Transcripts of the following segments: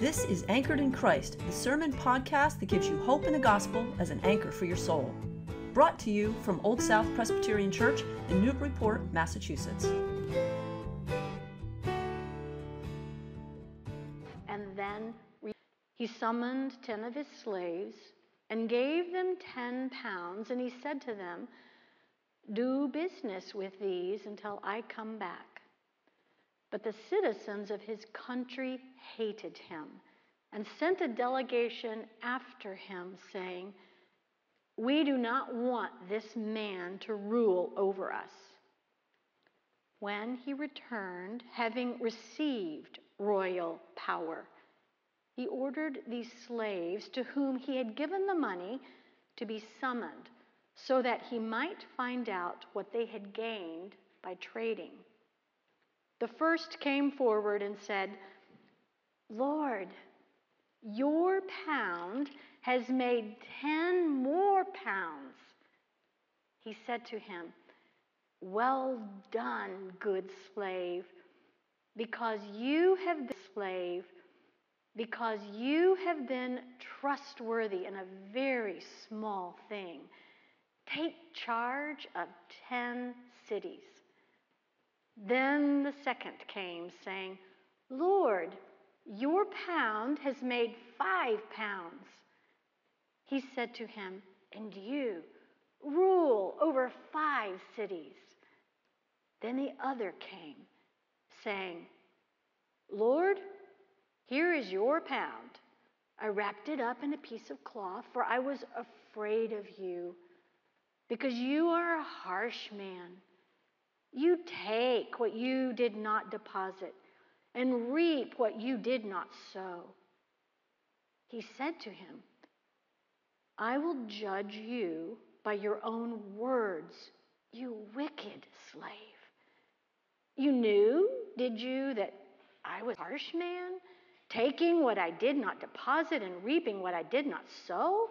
This is Anchored in Christ, the sermon podcast that gives you hope in the gospel as an anchor for your soul. Brought to you from Old South Presbyterian Church in Newburyport, Massachusetts. And then he summoned ten of his slaves and gave them ten pounds, and he said to them, Do business with these until I come back. But the citizens of his country hated him and sent a delegation after him, saying, We do not want this man to rule over us. When he returned, having received royal power, he ordered these slaves to whom he had given the money to be summoned so that he might find out what they had gained by trading. The first came forward and said, Lord, your pound has made ten more pounds. He said to him, Well done, good slave, because you have been slave, because you have been trustworthy in a very small thing. Take charge of ten cities. Then the second came, saying, Lord, your pound has made five pounds. He said to him, And you rule over five cities. Then the other came, saying, Lord, here is your pound. I wrapped it up in a piece of cloth, for I was afraid of you, because you are a harsh man you take what you did not deposit and reap what you did not sow. He said to him, I will judge you by your own words, you wicked slave. You knew, did you, that I was a harsh man, taking what I did not deposit and reaping what I did not sow?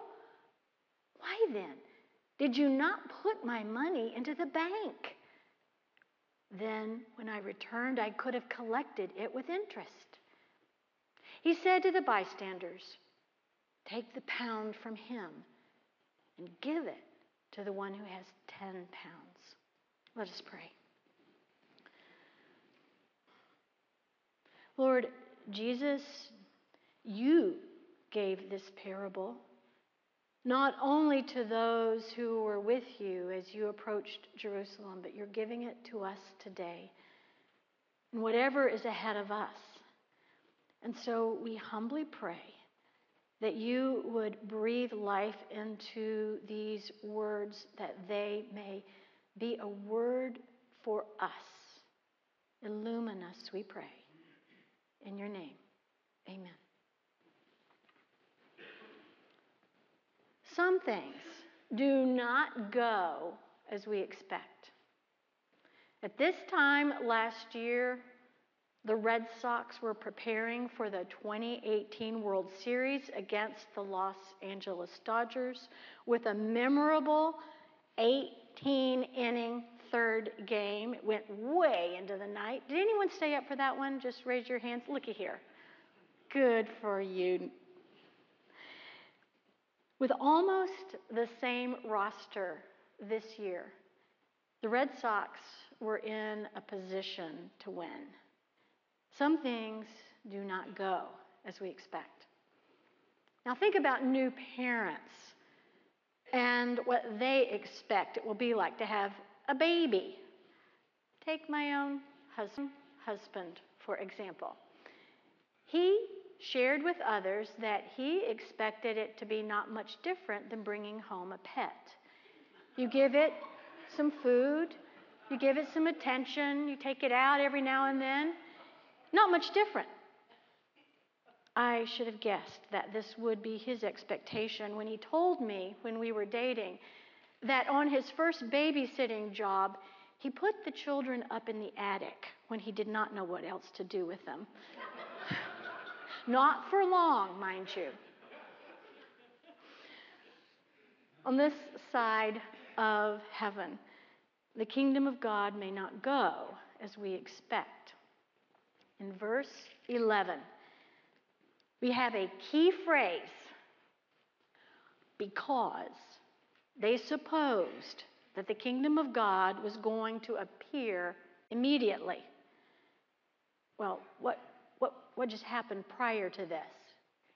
Why then did you not put my money into the bank? Then, when I returned, I could have collected it with interest. He said to the bystanders, Take the pound from him and give it to the one who has 10 pounds. Let us pray. Lord Jesus, you gave this parable not only to those who were with you as you approached Jerusalem, but you're giving it to us today. And whatever is ahead of us. And so we humbly pray that you would breathe life into these words, that they may be a word for us. Illumine us, we pray. In your name, amen. Some things do not go as we expect. At this time last year, the Red Sox were preparing for the 2018 World Series against the Los Angeles Dodgers with a memorable 18 inning third game. It went way into the night. Did anyone stay up for that one? Just raise your hands. Looky here. Good for you. With almost the same roster this year, the Red Sox were in a position to win. Some things do not go as we expect. Now, think about new parents and what they expect it will be like to have a baby. Take my own husband, husband for example. He shared with others that he expected it to be not much different than bringing home a pet. You give it some food, you give it some attention, you take it out every now and then. Not much different. I should have guessed that this would be his expectation when he told me when we were dating that on his first babysitting job, he put the children up in the attic when he did not know what else to do with them. Not for long, mind you. On this side of heaven, the kingdom of God may not go as we expect. In verse 11, we have a key phrase because they supposed that the kingdom of God was going to appear immediately. Well, what, what, just happened prior to this?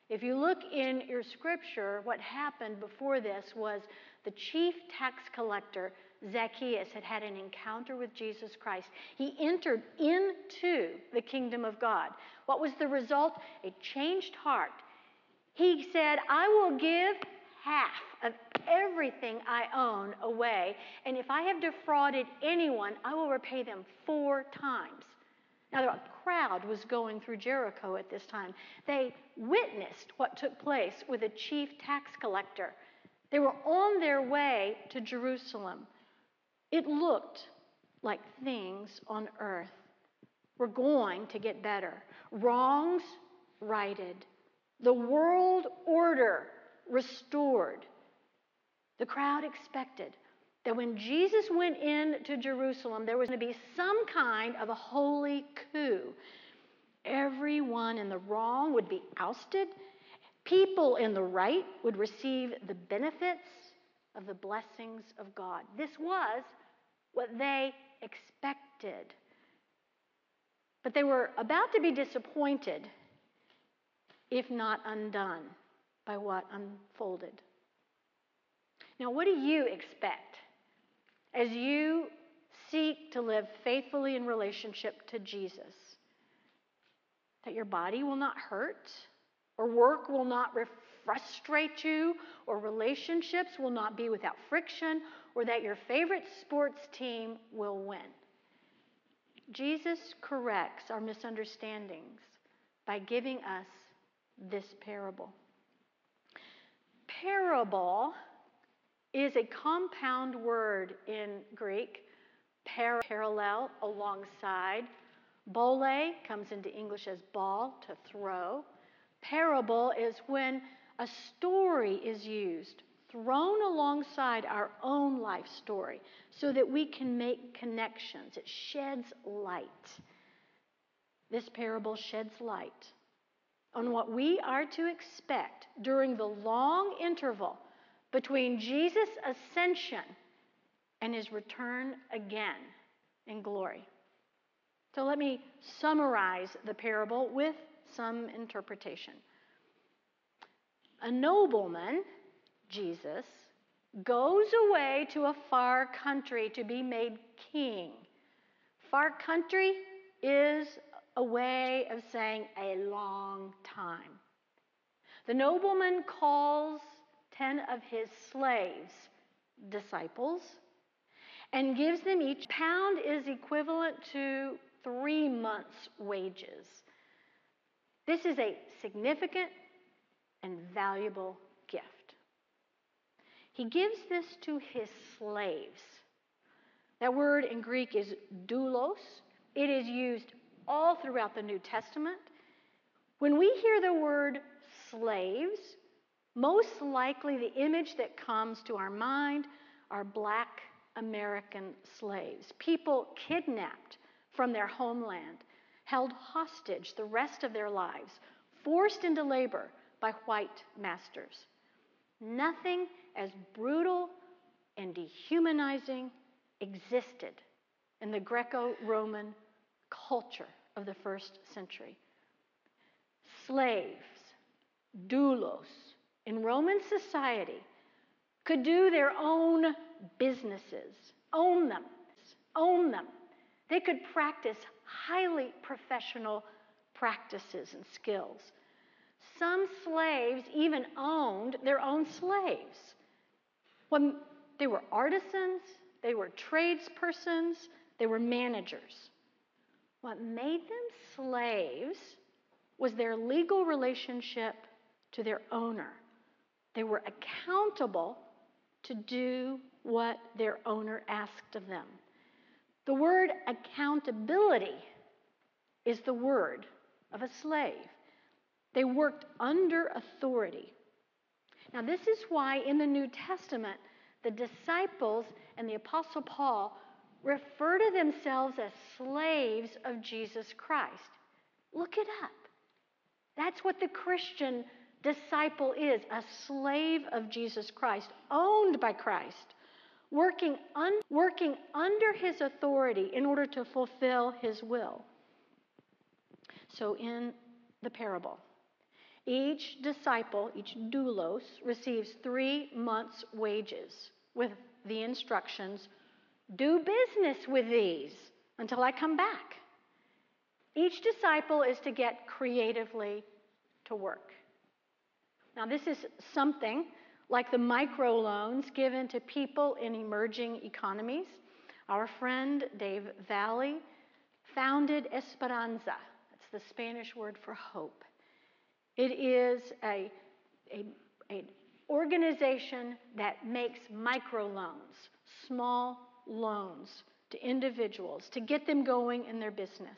If you look in your scripture, what happened before this was the chief tax collector, Zacchaeus, had had an encounter with Jesus Christ. He entered into the kingdom of God. What was the result? A changed heart. He said, I will give half of everything I own away, and if I have defrauded anyone, I will repay them four times. Now, a crowd was going through Jericho at this time. They witnessed what took place with a chief tax collector. They were on their way to Jerusalem. It looked like things on earth were going to get better. Wrongs righted, the world order restored. The crowd expected that when Jesus went into Jerusalem, there was going to be some kind of a holy coup. Everyone in the wrong would be ousted, people in the right would receive the benefits of the blessings of God. This was what they expected. But they were about to be disappointed, if not undone by what unfolded. Now, what do you expect as you seek to live faithfully in relationship to Jesus? That your body will not hurt, or work will not frustrate you, or relationships will not be without friction, or that your favorite sports team will win. Jesus corrects our misunderstandings by giving us this parable parable is a compound word in Greek, par- parallel, alongside. Bole comes into English as ball, to throw. Parable is when a story is used, thrown alongside our own life story, so that we can make connections. It sheds light. This parable sheds light on what we are to expect during the long interval between Jesus' ascension and his return again in glory. So let me summarize the parable with some interpretation. A nobleman, Jesus, goes away to a far country to be made king. Far country is a way of saying a long time. The nobleman calls 10 of his slaves disciples and gives them each pound is equivalent to three months' wages. This is a significant and valuable gift. He gives this to his slaves. That word in Greek is doulos. It is used all throughout the New Testament. When we hear the word slaves, most likely the image that comes to our mind are black American slaves, people kidnapped from their homeland, held hostage the rest of their lives, forced into labor by white masters. Nothing as brutal and dehumanizing existed in the Greco Roman culture of the first century. Slaves, doulos, in Roman society could do their own businesses, own them, own them. They could practice highly professional practices and skills. Some slaves even owned their own slaves. When they were artisans, they were tradespersons, they were managers. What made them slaves was their legal relationship to their owner. They were accountable to do what their owner asked of them. The word accountability is the word of a slave. They worked under authority. Now, this is why in the New Testament, the disciples and the Apostle Paul refer to themselves as slaves of Jesus Christ. Look it up. That's what the Christian disciple is a slave of Jesus Christ, owned by Christ, working, un- working under his authority in order to fulfill his will. So, in the parable, each disciple, each doulos, receives three months' wages with the instructions do business with these until I come back. Each disciple is to get creatively to work. Now, this is something like the microloans given to people in emerging economies. Our friend Dave Valle founded Esperanza. That's the Spanish word for hope. It is a, a, an organization that makes microloans, small loans to individuals to get them going in their business.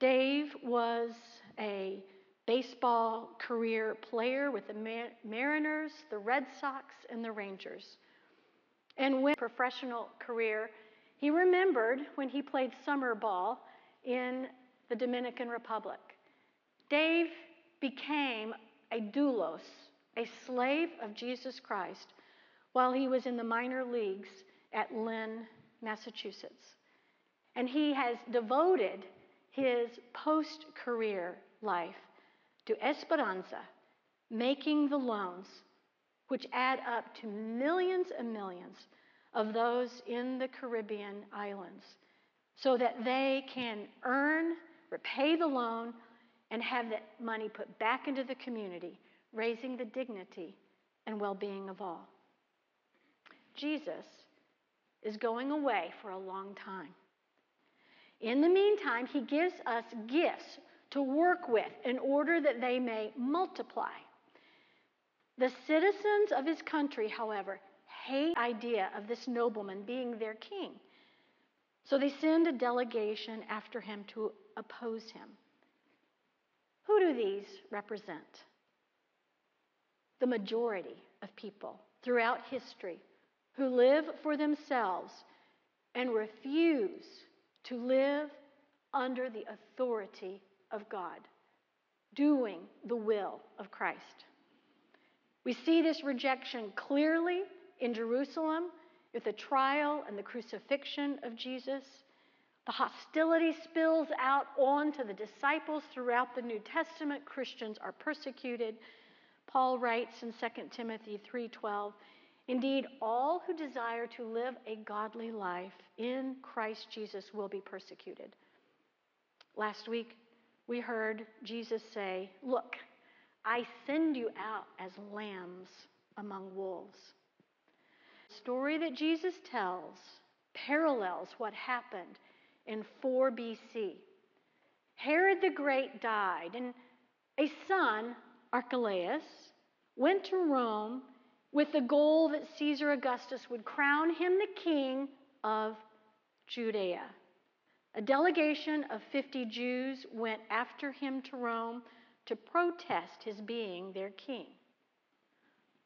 Dave was a baseball career player with the Mariners, the Red Sox, and the Rangers. And when professional career, he remembered when he played summer ball in the Dominican Republic. Dave became a doulos, a slave of Jesus Christ, while he was in the minor leagues at Lynn, Massachusetts. And he has devoted his post career life to Esperanza, making the loans, which add up to millions and millions of those in the Caribbean islands, so that they can earn, repay the loan, and have that money put back into the community, raising the dignity and well being of all. Jesus is going away for a long time. In the meantime, he gives us gifts to work with in order that they may multiply. The citizens of his country, however, hate the idea of this nobleman being their king. So they send a delegation after him to oppose him. Who do these represent? The majority of people throughout history who live for themselves and refuse to live under the authority of God, doing the will of Christ. We see this rejection clearly in Jerusalem with the trial and the crucifixion of Jesus. The hostility spills out onto the disciples throughout the New Testament. Christians are persecuted. Paul writes in 2 Timothy 3:12, "Indeed, all who desire to live a godly life in Christ Jesus will be persecuted." Last week, we heard Jesus say, Look, I send you out as lambs among wolves. The story that Jesus tells parallels what happened in 4 BC. Herod the Great died, and a son, Archelaus, went to Rome with the goal that Caesar Augustus would crown him the king of Judea. A delegation of 50 Jews went after him to Rome to protest his being their king.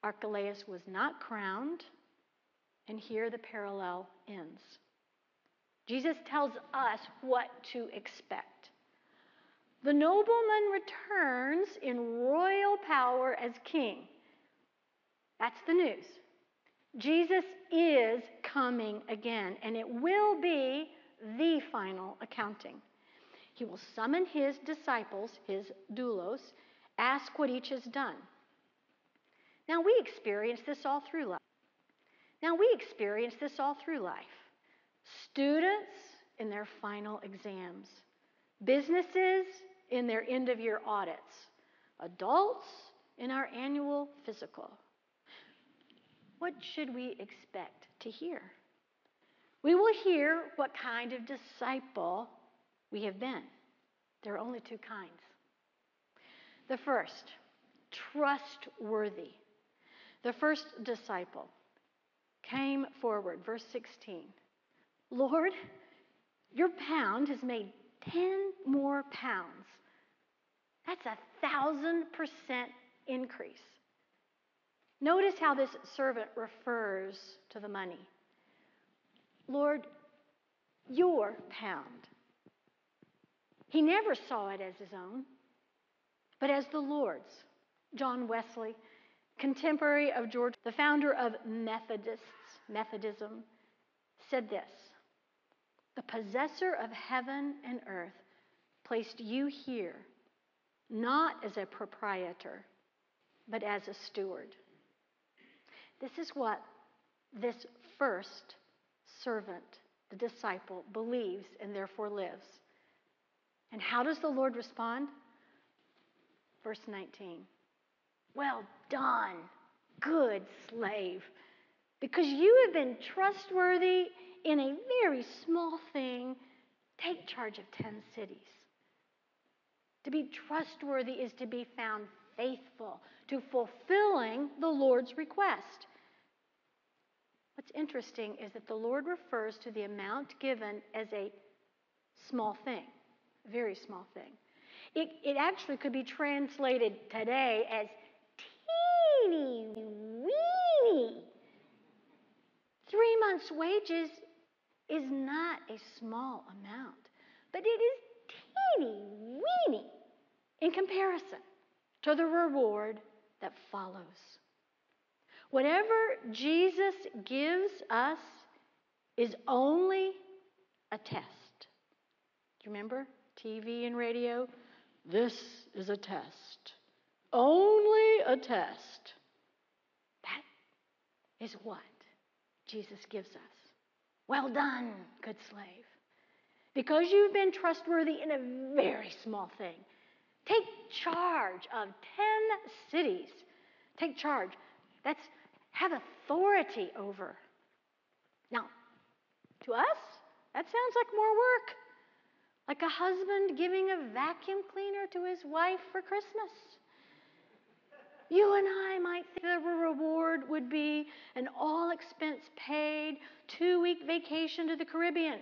Archelaus was not crowned, and here the parallel ends. Jesus tells us what to expect. The nobleman returns in royal power as king. That's the news. Jesus is coming again, and it will be the final accounting. He will summon his disciples, his doulos, ask what each has done. Now, we experience this all through life. Now, we experience this all through life. Students in their final exams, businesses in their end of year audits, adults in our annual physical. What should we expect to hear? We will hear what kind of disciple we have been. There are only two kinds. The first, trustworthy. The first disciple came forward, verse 16. Lord, your pound has made 10 more pounds. That's a thousand percent increase. Notice how this servant refers to the money. Lord, your pound. He never saw it as his own. but as the Lord's. John Wesley, contemporary of George, the founder of Methodists, Methodism, said this The possessor of heaven and earth placed you here not as a proprietor, but as a steward. This is what this first servant, the disciple, believes and therefore lives. And how does the Lord respond? Verse 19 Well done, good slave, because you have been trustworthy in a very small thing. Take charge of 10 cities. To be trustworthy is to be found faithful to fulfilling the Lord's request. What's interesting is that the Lord refers to the amount given as a small thing, a very small thing. It, it actually could be translated today as teeny weeny. Three months' wages is not a small amount, but it is teeny weeny in comparison to the reward that follows. Whatever Jesus gives us is only a test. Do you remember TV and radio? This is a test. Only a test. That is what Jesus gives us. Well done, good slave. Because you've been trustworthy in a very small thing, take charge of 10 cities. Take charge. That's have authority over. Now, to us, that sounds like more work. Like a husband giving a vacuum cleaner to his wife for Christmas. You and I might think the reward would be an all expense paid two week vacation to the Caribbean.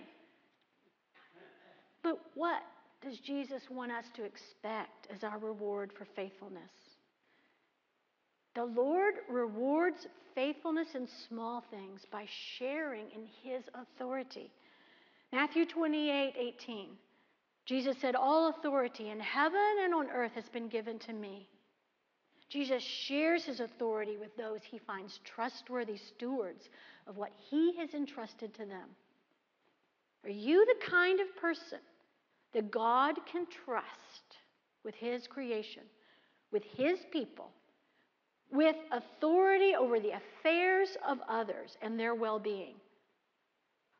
But what does Jesus want us to expect as our reward for faithfulness? The Lord rewards faithfulness in small things by sharing in his authority. Matthew 28 18. Jesus said, All authority in heaven and on earth has been given to me. Jesus shares his authority with those he finds trustworthy stewards of what he has entrusted to them. Are you the kind of person that God can trust with his creation, with his people, with authority over the affairs of others and their well being?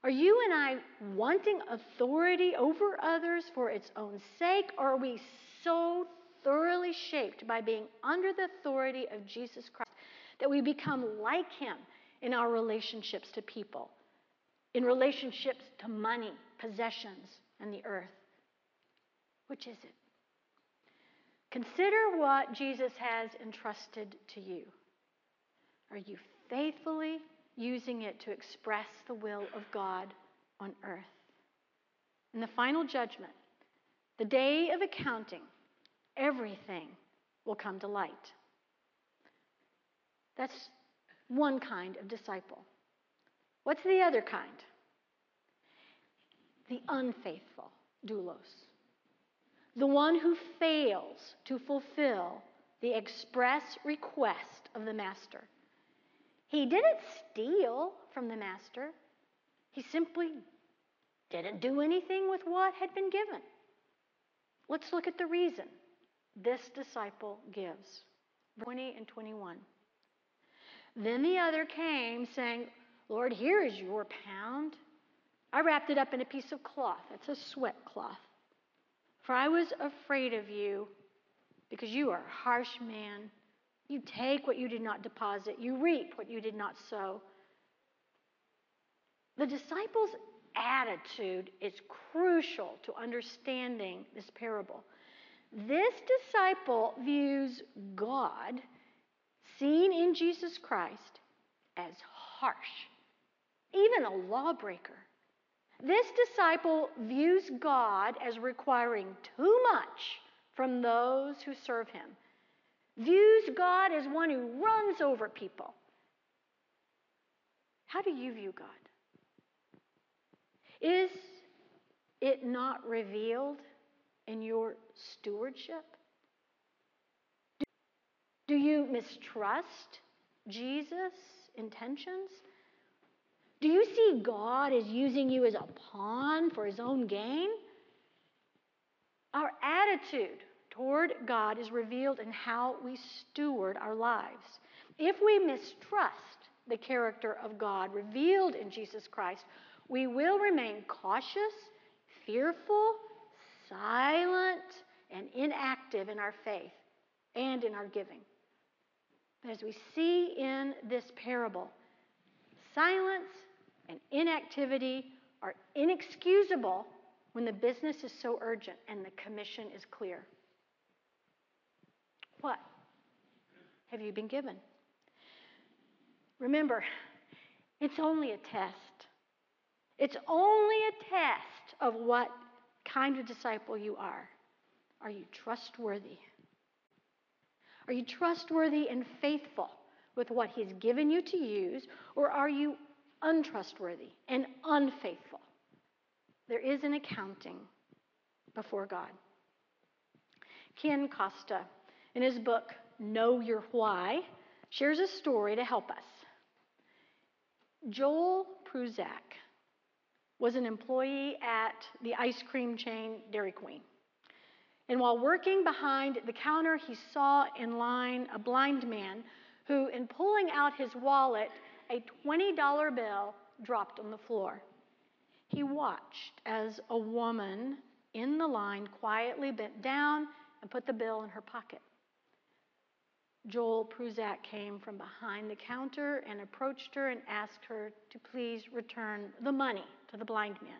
Are you and I wanting authority over others for its own sake, or are we so thoroughly shaped by being under the authority of Jesus Christ that we become like Him in our relationships to people, in relationships to money, possessions, and the earth? Which is it? Consider what Jesus has entrusted to you. Are you faithfully using it to express the will of God on earth? In the final judgment, the day of accounting, everything will come to light. That's one kind of disciple. What's the other kind? The unfaithful doulos the one who fails to fulfill the express request of the master. He didn't steal from the master, he simply didn't do anything with what had been given. Let's look at the reason this disciple gives 20 and 21. Then the other came, saying, Lord, here is your pound. I wrapped it up in a piece of cloth. It's a sweat cloth. For I was afraid of you because you are a harsh man. You take what you did not deposit, you reap what you did not sow. The disciples' attitude is crucial to understanding this parable. This disciple views God, seen in Jesus Christ, as harsh, even a lawbreaker. This disciple views God as requiring too much from those who serve him, views God as one who runs over people. How do you view God? Is it not revealed in your stewardship? Do you mistrust Jesus' intentions? Do you see God as using you as a pawn for his own gain? Our attitude toward God is revealed in how we steward our lives. If we mistrust the character of God revealed in Jesus Christ, we will remain cautious, fearful, silent, and inactive in our faith and in our giving. But as we see in this parable, silence and inactivity are inexcusable when the business is so urgent and the commission is clear. What have you been given? Remember, it's only a test. It's only a test of what kind of disciple you are. Are you trustworthy? Are you trustworthy and faithful with what He's given you to use, or are you untrustworthy and unfaithful? There is an accounting before God. Ken Costa, in his book, Know Your Why, shares a story to help us. Joel Prusak was an employee at the ice cream chain Dairy Queen. And while working behind the counter, he saw in line a blind man who, in pulling out his wallet, a $20 bill dropped on the floor. He watched as a woman in the line quietly bent down and put the bill in her pocket. Joel Prusak came from behind the counter and approached her and asked her to please return the money to the blind man.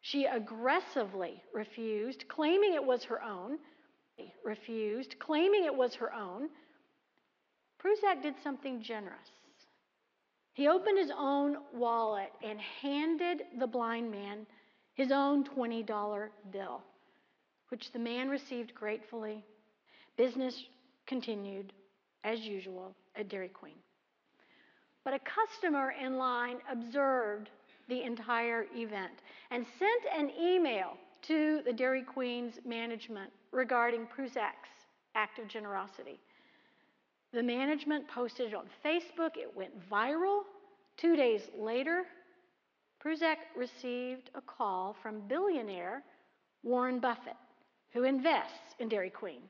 She aggressively refused, claiming it was her own. Refused, claiming it was her own. Prusak did something generous. He opened his own wallet and handed the blind man his own $20 bill, which the man received gratefully. Business continued as usual at Dairy Queen. But a customer in line observed the entire event and sent an email to the Dairy Queen's management regarding Prusak's act of generosity. The management posted it on Facebook. It went viral. Two days later, Prusak received a call from billionaire Warren Buffett, who invests in Dairy Queen.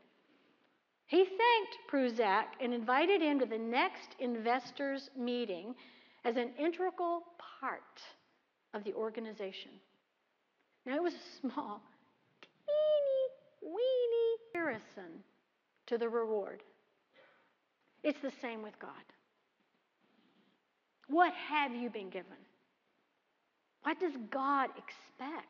He thanked Prusak and invited him to the next investors' meeting as an integral part of the organization. Now, it was a small, teeny, weeny comparison to the reward. It's the same with God. What have you been given? What does God expect?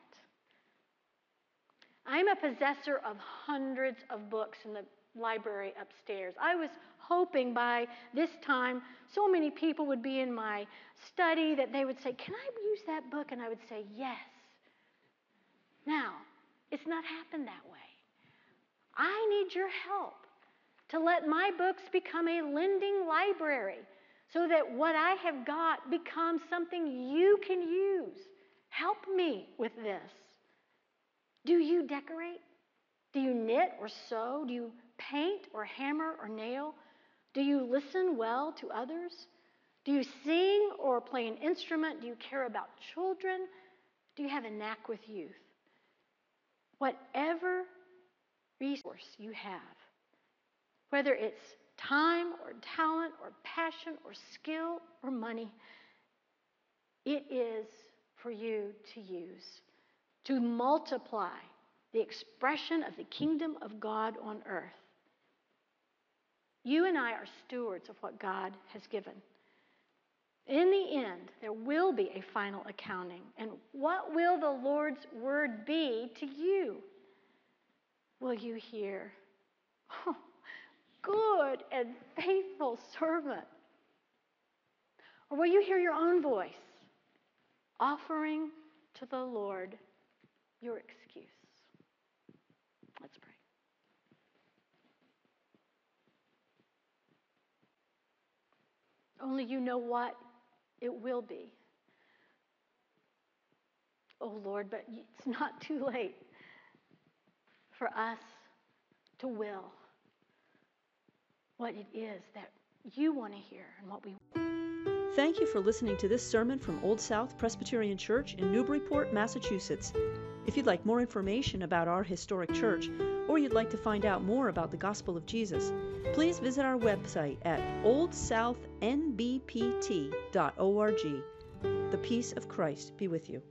I'm a possessor of hundreds of books in the library upstairs. I was hoping by this time so many people would be in my study that they would say, Can I use that book? And I would say, Yes. Now, it's not happened that way. I need your help to let my books become a lending library so that what I have got becomes something you can use. Help me with this. Do you decorate? Do you knit or sew? Do you paint or hammer or nail? Do you listen well to others? Do you sing or play an instrument? Do you care about children? Do you have a knack with youth? Whatever resource you have, whether it's time or talent or passion or skill or money, it is for you to use to multiply the expression of the kingdom of God on earth. You and I are stewards of what God has given. In the end, there will be a final accounting. And what will the Lord's word be to you? Will you hear, good and faithful servant? Or will you hear your own voice offering to the Lord your excuse? Let's pray. Only you know what it will be. Oh Lord, but it's not too late for us to will. What it is that you want to hear and what we Thank you for listening to this sermon from Old South Presbyterian Church in Newburyport, Massachusetts. If you'd like more information about our historic church, or you'd like to find out more about the gospel of Jesus, please visit our website at oldsouthnbpt.org. The peace of Christ be with you.